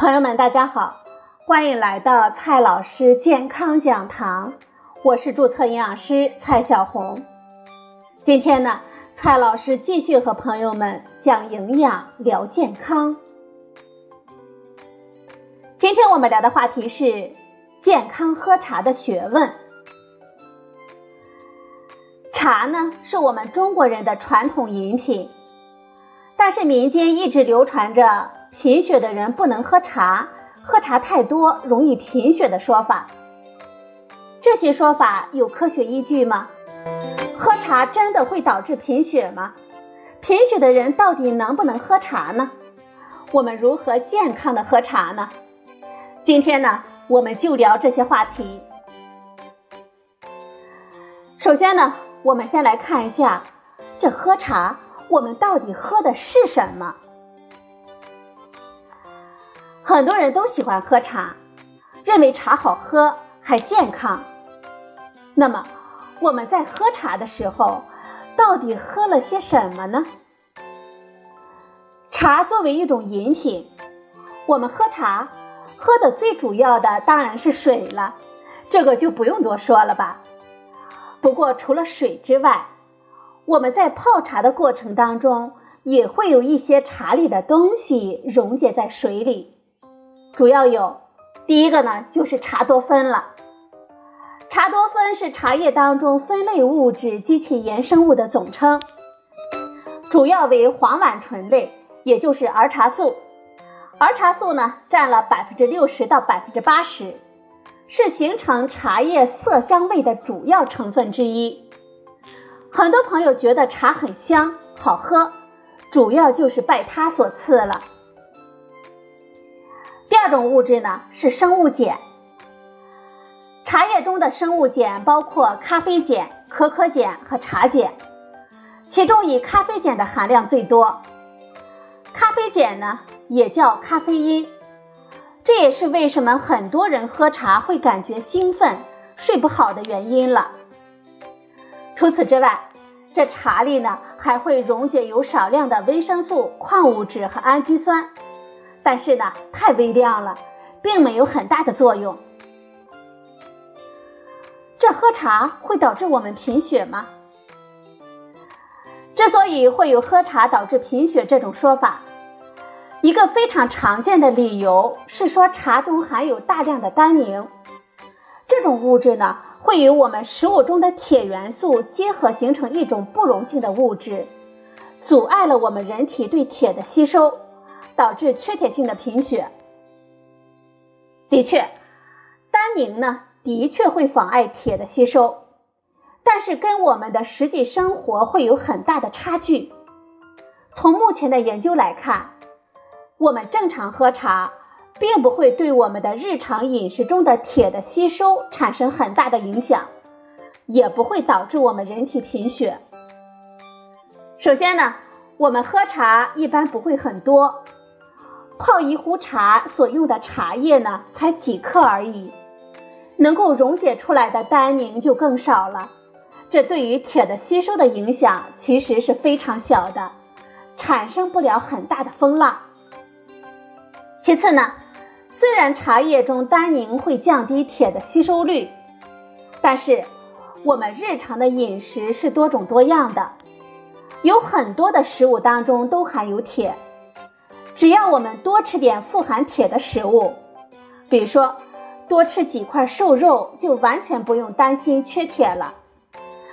朋友们，大家好，欢迎来到蔡老师健康讲堂，我是注册营养师蔡小红。今天呢，蔡老师继续和朋友们讲营养聊健康。今天我们聊的话题是健康喝茶的学问。茶呢，是我们中国人的传统饮品，但是民间一直流传着贫血的人不能喝茶，喝茶太多容易贫血的说法。这些说法有科学依据吗？喝茶真的会导致贫血吗？贫血的人到底能不能喝茶呢？我们如何健康的喝茶呢？今天呢，我们就聊这些话题。首先呢。我们先来看一下，这喝茶，我们到底喝的是什么？很多人都喜欢喝茶，认为茶好喝还健康。那么我们在喝茶的时候，到底喝了些什么呢？茶作为一种饮品，我们喝茶喝的最主要的当然是水了，这个就不用多说了吧。不过，除了水之外，我们在泡茶的过程当中，也会有一些茶里的东西溶解在水里。主要有，第一个呢，就是茶多酚了。茶多酚是茶叶当中酚类物质及其衍生物的总称，主要为黄烷醇类，也就是儿茶素。儿茶素呢，占了百分之六十到百分之八十。是形成茶叶色香味的主要成分之一。很多朋友觉得茶很香好喝，主要就是拜它所赐了。第二种物质呢是生物碱。茶叶中的生物碱包括咖啡碱、可可碱和茶碱，其中以咖啡碱的含量最多。咖啡碱呢也叫咖啡因。这也是为什么很多人喝茶会感觉兴奋、睡不好的原因了。除此之外，这茶里呢还会溶解有少量的维生素、矿物质和氨基酸，但是呢太微量了，并没有很大的作用。这喝茶会导致我们贫血吗？之所以会有喝茶导致贫血这种说法。一个非常常见的理由是说茶中含有大量的单宁，这种物质呢会与我们食物中的铁元素结合形成一种不溶性的物质，阻碍了我们人体对铁的吸收，导致缺铁性的贫血。的确，单宁呢的确会妨碍铁的吸收，但是跟我们的实际生活会有很大的差距。从目前的研究来看。我们正常喝茶，并不会对我们的日常饮食中的铁的吸收产生很大的影响，也不会导致我们人体贫血。首先呢，我们喝茶一般不会很多，泡一壶茶所用的茶叶呢才几克而已，能够溶解出来的单宁就更少了，这对于铁的吸收的影响其实是非常小的，产生不了很大的风浪。其次呢，虽然茶叶中单宁会降低铁的吸收率，但是我们日常的饮食是多种多样的，有很多的食物当中都含有铁。只要我们多吃点富含铁的食物，比如说多吃几块瘦肉，就完全不用担心缺铁了。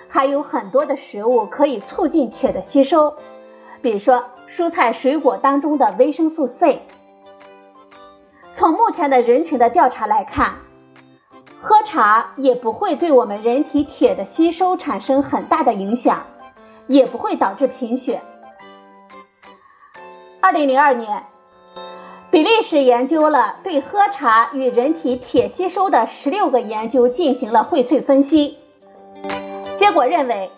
还有很多的食物可以促进铁的吸收，比如说蔬菜水果当中的维生素 C。从目前的人群的调查来看，喝茶也不会对我们人体铁的吸收产生很大的影响，也不会导致贫血。二零零二年，比利时研究了对喝茶与人体铁吸收的十六个研究进行了荟萃分析，结果认为，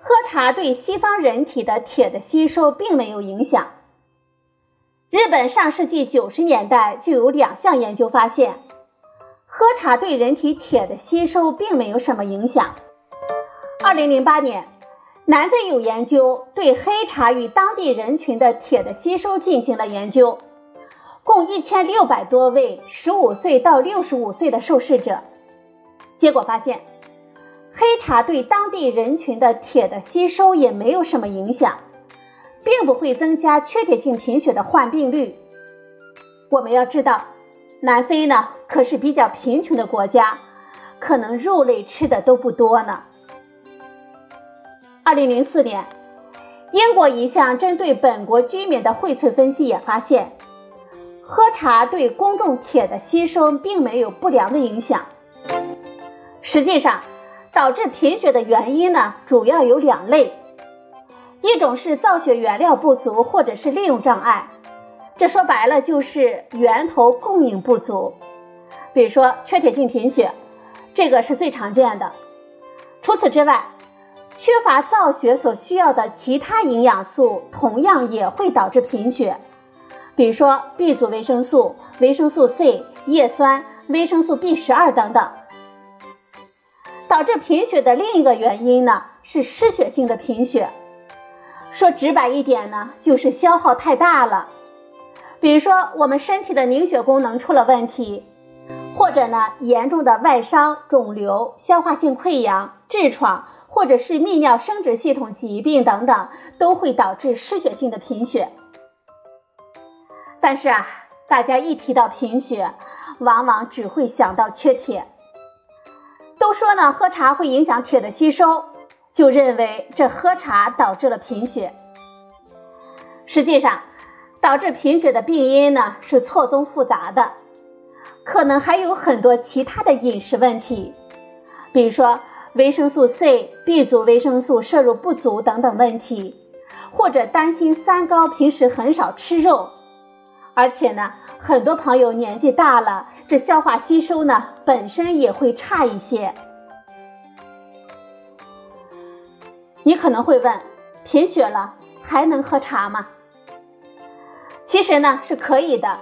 喝茶对西方人体的铁的吸收并没有影响。日本上世纪九十年代就有两项研究发现，喝茶对人体铁的吸收并没有什么影响。二零零八年，南非有研究对黑茶与当地人群的铁的吸收进行了研究，共一千六百多位十五岁到六十五岁的受试者，结果发现，黑茶对当地人群的铁的吸收也没有什么影响，并不会增加缺铁性贫血的患病率。我们要知道，南非呢可是比较贫穷的国家，可能肉类吃的都不多呢。二零零四年，英国一项针对本国居民的荟萃分析也发现。喝茶对公众铁的吸收并没有不良的影响。实际上，导致贫血的原因呢，主要有两类，一种是造血原料不足或者是利用障碍，这说白了就是源头供应不足。比如说缺铁性贫血，这个是最常见的。除此之外，缺乏造血所需要的其他营养素，同样也会导致贫血。比如说 B 族维生素、维生素 C、叶酸、维生素 B 十二等等，导致贫血的另一个原因呢是失血性的贫血。说直白一点呢，就是消耗太大了。比如说我们身体的凝血功能出了问题，或者呢严重的外伤、肿瘤、消化性溃疡、痔疮，或者是泌尿生殖系统疾病等等，都会导致失血性的贫血。但是啊，大家一提到贫血，往往只会想到缺铁。都说呢，喝茶会影响铁的吸收，就认为这喝茶导致了贫血。实际上，导致贫血的病因呢是错综复杂的，可能还有很多其他的饮食问题，比如说维生素 C、B 族维生素摄入不足等等问题，或者担心三高，平时很少吃肉。而且呢，很多朋友年纪大了，这消化吸收呢本身也会差一些。你可能会问，贫血了还能喝茶吗？其实呢是可以的。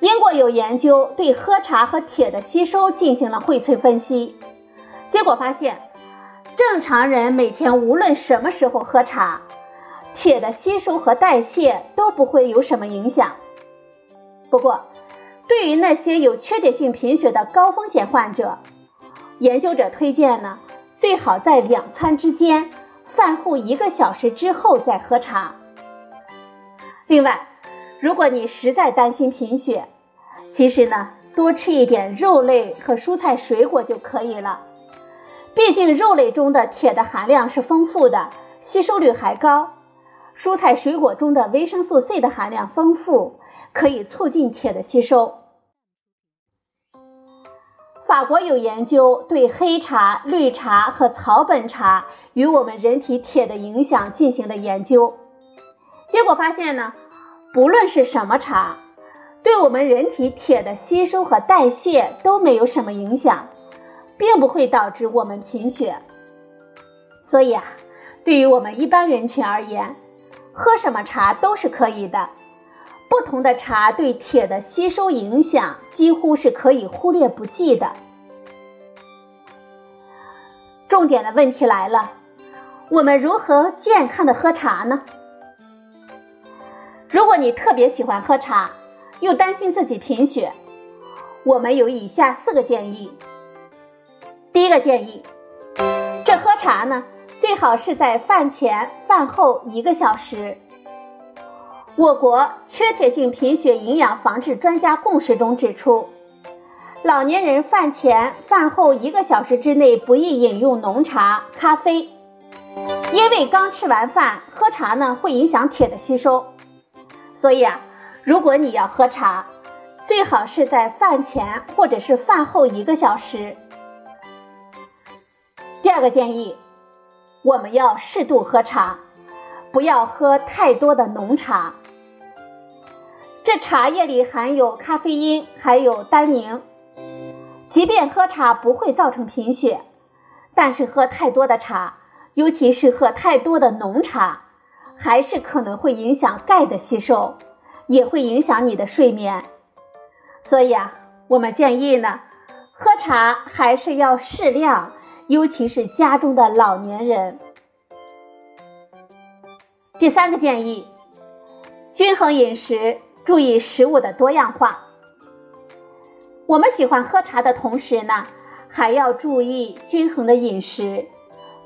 英国有研究对喝茶和铁的吸收进行了荟萃分析，结果发现，正常人每天无论什么时候喝茶。铁的吸收和代谢都不会有什么影响。不过，对于那些有缺铁性贫血的高风险患者，研究者推荐呢，最好在两餐之间，饭后一个小时之后再喝茶。另外，如果你实在担心贫血，其实呢，多吃一点肉类和蔬菜水果就可以了。毕竟肉类中的铁的含量是丰富的，吸收率还高。蔬菜水果中的维生素 C 的含量丰富，可以促进铁的吸收。法国有研究对黑茶、绿茶和草本茶与我们人体铁的影响进行了研究，结果发现呢，不论是什么茶，对我们人体铁的吸收和代谢都没有什么影响，并不会导致我们贫血。所以啊，对于我们一般人群而言，喝什么茶都是可以的，不同的茶对铁的吸收影响几乎是可以忽略不计的。重点的问题来了，我们如何健康的喝茶呢？如果你特别喜欢喝茶，又担心自己贫血，我们有以下四个建议。建议，这喝茶呢。最好是在饭前饭后一个小时。我国缺铁性贫血营养防治专家共识中指出，老年人饭前饭后一个小时之内不宜饮用浓茶、咖啡，因为刚吃完饭喝茶呢会影响铁的吸收。所以啊，如果你要喝茶，最好是在饭前或者是饭后一个小时。第二个建议。我们要适度喝茶，不要喝太多的浓茶。这茶叶里含有咖啡因，还有单宁。即便喝茶不会造成贫血，但是喝太多的茶，尤其是喝太多的浓茶，还是可能会影响钙的吸收，也会影响你的睡眠。所以啊，我们建议呢，喝茶还是要适量。尤其是家中的老年人。第三个建议，均衡饮食，注意食物的多样化。我们喜欢喝茶的同时呢，还要注意均衡的饮食，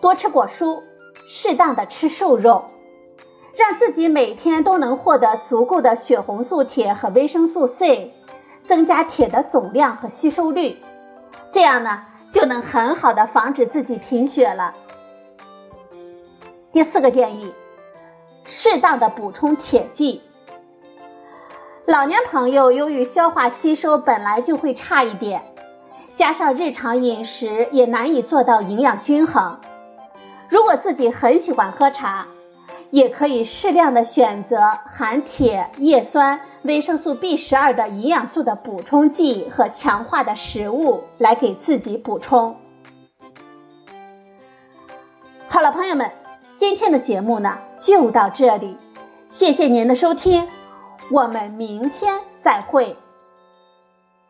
多吃果蔬，适当的吃瘦肉，让自己每天都能获得足够的血红素铁和维生素 C，增加铁的总量和吸收率，这样呢就能很好的防止自己贫血了。第四个建议，适当的补充铁剂。老年朋友由于消化吸收本来就会差一点，加上日常饮食也难以做到营养均衡。如果自己很喜欢喝茶，也可以适量的选择含铁、叶酸、维生素 B 十二的营养素的补充剂和强化的食物来给自己补充。好了，朋友们，今天的节目呢就到这里，谢谢您的收听。我们明天再会。